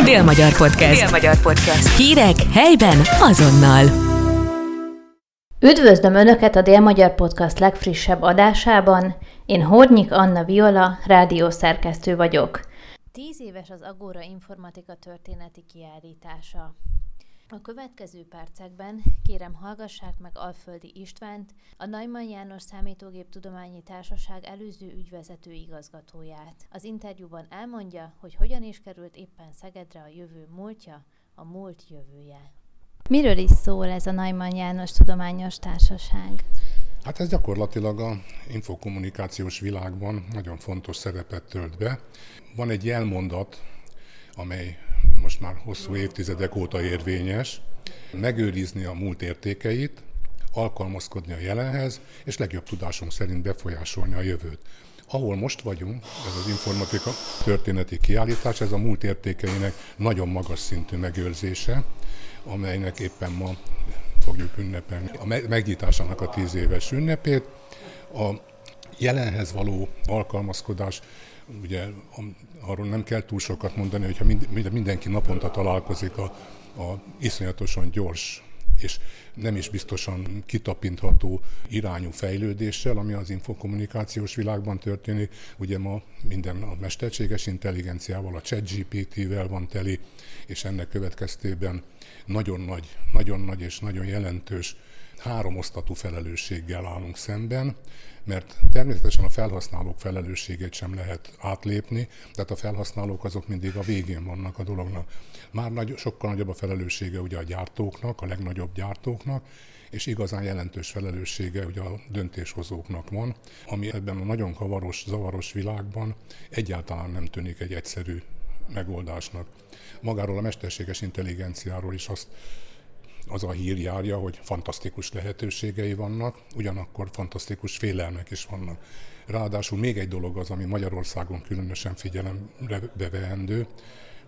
Dél-Magyar Podcast. Dél-Magyar Podcast. Hírek helyben azonnal. Üdvözlöm Önöket a Dél-Magyar Podcast legfrissebb adásában. Én Hornyik Anna Viola, rádiószerkesztő vagyok. Tíz éves az Agóra Informatika történeti kiállítása. A következő percekben kérem hallgassák meg Alföldi Istvánt, a Neumann János Számítógép Tudományi Társaság előző ügyvezető igazgatóját. Az interjúban elmondja, hogy hogyan is került éppen Szegedre a jövő múltja, a múlt jövője. Miről is szól ez a Neumann János Tudományos Társaság? Hát ez gyakorlatilag a infokommunikációs világban nagyon fontos szerepet tölt be. Van egy jelmondat, amely most már hosszú évtizedek óta érvényes, megőrizni a múlt értékeit, alkalmazkodni a jelenhez, és legjobb tudásunk szerint befolyásolni a jövőt. Ahol most vagyunk, ez az informatika történeti kiállítás, ez a múlt értékeinek nagyon magas szintű megőrzése, amelynek éppen ma fogjuk ünnepelni a megnyitásának a tíz éves ünnepét. A jelenhez való alkalmazkodás ugye arról nem kell túl sokat mondani, hogyha mindenki naponta találkozik a, a iszonyatosan gyors és nem is biztosan kitapintható irányú fejlődéssel, ami az infokommunikációs világban történik. Ugye ma minden a mesterséges intelligenciával, a ChatGPT-vel van teli, és ennek következtében nagyon nagy, nagyon nagy és nagyon jelentős három osztatú felelősséggel állunk szemben, mert természetesen a felhasználók felelősségét sem lehet átlépni, tehát a felhasználók azok mindig a végén vannak a dolognak. Már nagy, sokkal nagyobb a felelőssége ugye a gyártóknak, a legnagyobb gyártóknak, és igazán jelentős felelőssége ugye a döntéshozóknak van, ami ebben a nagyon kavaros, zavaros világban egyáltalán nem tűnik egy egyszerű megoldásnak. Magáról a mesterséges intelligenciáról is azt az a hír járja, hogy fantasztikus lehetőségei vannak, ugyanakkor fantasztikus félelmek is vannak. Ráadásul még egy dolog az, ami Magyarországon különösen figyelembe veendő,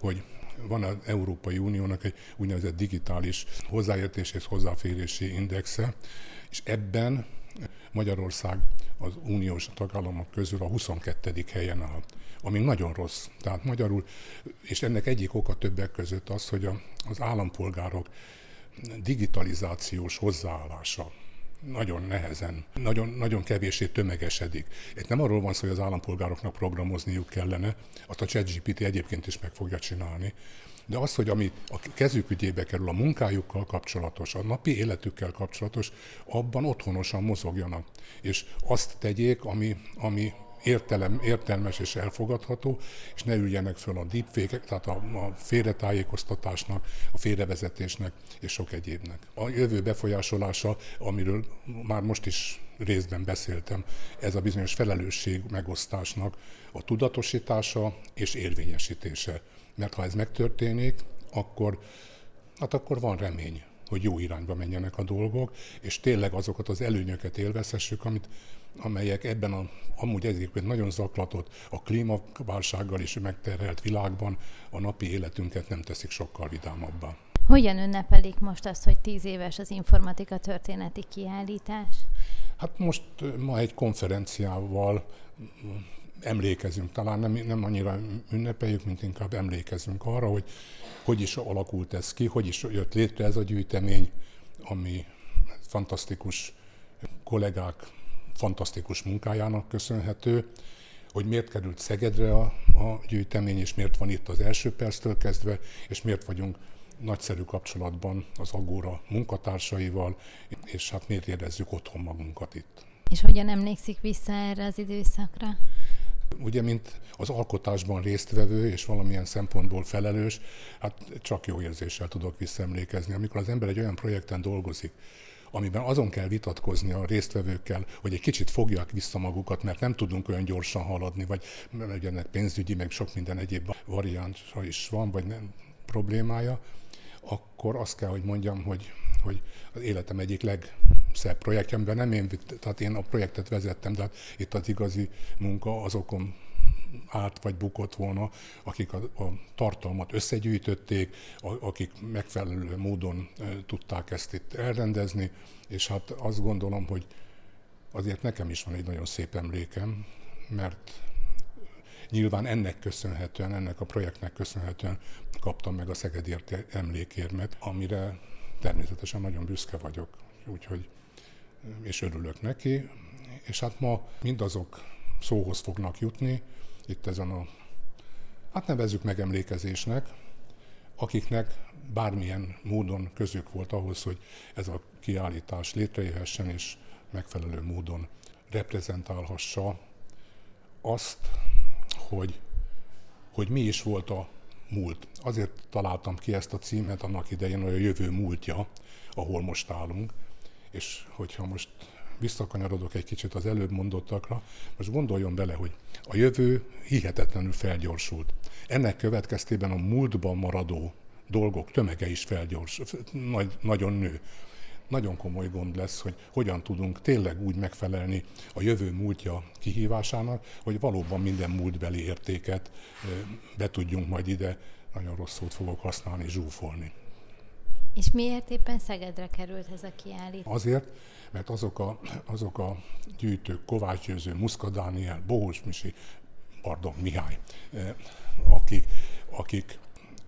hogy van az Európai Uniónak egy úgynevezett digitális hozzáértés és hozzáférési indexe, és ebben Magyarország az uniós tagállamok közül a 22. helyen áll, ami nagyon rossz. Tehát magyarul, és ennek egyik oka többek között az, hogy az állampolgárok digitalizációs hozzáállása nagyon nehezen, nagyon, nagyon kevésé tömegesedik. Itt nem arról van szó, hogy az állampolgároknak programozniuk kellene, azt a ChatGPT egyébként is meg fogja csinálni, de az, hogy ami a kezük ügyébe kerül, a munkájukkal kapcsolatos, a napi életükkel kapcsolatos, abban otthonosan mozogjanak. És azt tegyék, ami, ami értelem, értelmes és elfogadható, és ne üljenek föl a deepfake tehát a, a félretájékoztatásnak, a félrevezetésnek és sok egyébnek. A jövő befolyásolása, amiről már most is részben beszéltem, ez a bizonyos felelősség megosztásnak a tudatosítása és érvényesítése. Mert ha ez megtörténik, akkor, hát akkor van remény hogy jó irányba menjenek a dolgok, és tényleg azokat az előnyöket élvezhessük, amit, amelyek ebben a, amúgy egyébként nagyon zaklatott, a klímaválsággal is megterhelt világban a napi életünket nem teszik sokkal vidámabbá. Hogyan ünnepelik most azt, hogy tíz éves az informatika történeti kiállítás? Hát most ma egy konferenciával emlékezünk, talán nem, nem annyira ünnepeljük, mint inkább emlékezünk arra, hogy hogy is alakult ez ki, hogy is jött létre ez a gyűjtemény, ami fantasztikus kollégák fantasztikus munkájának köszönhető, hogy miért került Szegedre a, a gyűjtemény, és miért van itt az első perctől kezdve, és miért vagyunk nagyszerű kapcsolatban az Agóra munkatársaival, és hát miért érezzük otthon magunkat itt. És hogyan emlékszik vissza erre az időszakra? Ugye, mint az alkotásban résztvevő és valamilyen szempontból felelős, hát csak jó érzéssel tudok visszaemlékezni. Amikor az ember egy olyan projekten dolgozik, amiben azon kell vitatkozni a résztvevőkkel, hogy egy kicsit fogják vissza magukat, mert nem tudunk olyan gyorsan haladni, vagy ugye ennek pénzügyi, meg sok minden egyéb variánsa is van, vagy nem problémája, akkor azt kell, hogy mondjam, hogy, hogy az életem egyik legszebb projektje, amiben nem én, tehát én a projektet vezettem, de hát itt az igazi munka azokon állt vagy bukott volna, akik a, a tartalmat összegyűjtötték, a, akik megfelelő módon e, tudták ezt itt elrendezni, és hát azt gondolom, hogy azért nekem is van egy nagyon szép emlékem, mert nyilván ennek köszönhetően, ennek a projektnek köszönhetően kaptam meg a Szegedi emlékérmet, amire természetesen nagyon büszke vagyok, úgyhogy és örülök neki. És hát ma mindazok szóhoz fognak jutni, itt ezen a, hát nevezzük megemlékezésnek, akiknek bármilyen módon közük volt ahhoz, hogy ez a kiállítás létrejöhessen és megfelelő módon reprezentálhassa azt, hogy, hogy mi is volt a múlt. Azért találtam ki ezt a címet annak idején, hogy a jövő múltja, ahol most állunk, és hogyha most visszakanyarodok egy kicsit az előbb mondottakra, most gondoljon bele, hogy a jövő hihetetlenül felgyorsult. Ennek következtében a múltban maradó dolgok tömege is felgyors, nagy, nagyon nő. Nagyon komoly gond lesz, hogy hogyan tudunk tényleg úgy megfelelni a jövő múltja kihívásának, hogy valóban minden múltbeli értéket be tudjunk majd ide, nagyon rossz szót fogok használni, zsúfolni. És miért éppen Szegedre került ez a kiállítás? Azért, mert azok a, azok a gyűjtők, Kovács Győző, Muszka Dániel, Bohus Misi, pardon, Mihály, akik, akik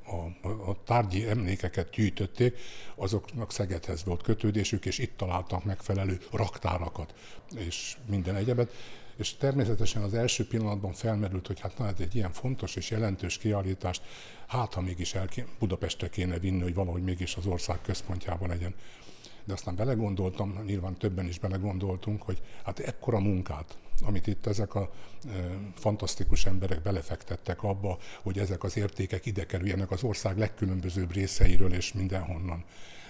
a, a tárgyi emlékeket gyűjtötték, azoknak Szegedhez volt kötődésük, és itt találtak megfelelő raktárakat, és minden egyebet. És természetesen az első pillanatban felmerült, hogy hát na, hát egy ilyen fontos és jelentős kiállítást, hát ha mégis el, Budapestre kéne vinni, hogy valahogy mégis az ország központjában legyen. De aztán belegondoltam, nyilván többen is belegondoltunk, hogy hát ekkora munkát, amit itt ezek a e, fantasztikus emberek belefektettek abba, hogy ezek az értékek ide kerüljenek az ország legkülönbözőbb részeiről és mindenhonnan.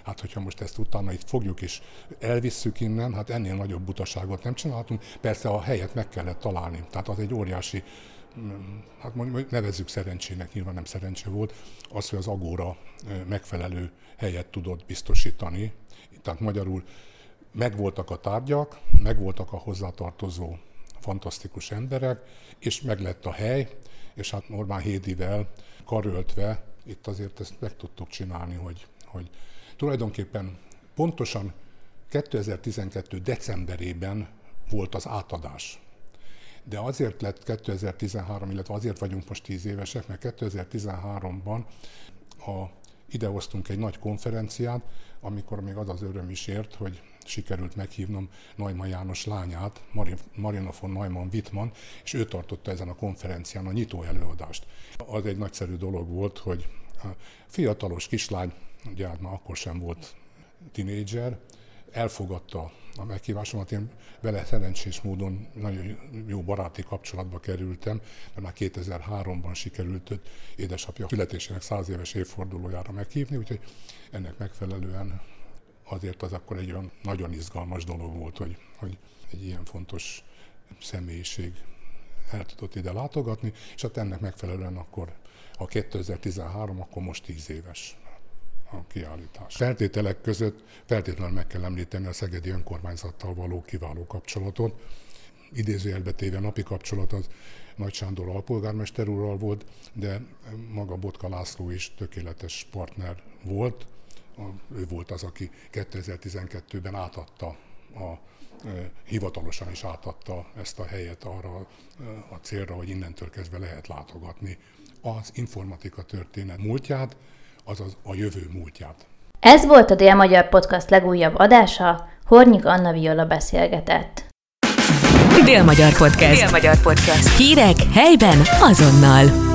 Hát, hogyha most ezt utána itt fogjuk és elvisszük innen, hát ennél nagyobb butaságot nem csinálhatunk. Persze a helyet meg kellett találni. Tehát az egy óriási hát mondjuk nevezzük szerencsének, nyilván nem szerencse volt, az, hogy az Agóra megfelelő helyet tudott biztosítani tehát magyarul megvoltak a tárgyak, megvoltak a hozzátartozó fantasztikus emberek, és meg lett a hely, és hát Orbán Hédivel karöltve itt azért ezt meg tudtuk csinálni, hogy, hogy tulajdonképpen pontosan 2012. decemberében volt az átadás. De azért lett 2013, illetve azért vagyunk most 10 évesek, mert 2013-ban a idehoztunk egy nagy konferenciát, amikor még az az öröm is ért, hogy sikerült meghívnom Neumann János lányát, Marina von Neumann Wittmann, és ő tartotta ezen a konferencián a nyitó előadást. Az egy nagyszerű dolog volt, hogy a fiatalos kislány, ugye hát már akkor sem volt tinédzser, elfogadta a meghívásomat. Én vele szerencsés módon nagyon jó baráti kapcsolatba kerültem, mert már 2003-ban sikerült őt édesapja születésének száz éves évfordulójára meghívni, úgyhogy ennek megfelelően azért az akkor egy olyan nagyon izgalmas dolog volt, hogy, hogy egy ilyen fontos személyiség el tudott ide látogatni, és hát ennek megfelelően akkor, a 2013, akkor most 10 éves a kiállítás. Feltételek között feltétlenül meg kell említeni a Szegedi önkormányzattal való kiváló kapcsolatot. Idézőjelbe téve napi kapcsolat az Nagy Sándor alpolgármester úrral volt, de maga Botka László is tökéletes partner volt. Ő volt az, aki 2012-ben átadta a hivatalosan is átadta ezt a helyet arra a célra, hogy innentől kezdve lehet látogatni az informatika történet múltját, azaz a jövő múltját. Ez volt a Dél-Magyar Podcast legújabb adása, Hornyik Anna Viola beszélgetett. Dél-Magyar Podcast. Dél-Magyar Podcast. Hírek helyben azonnal.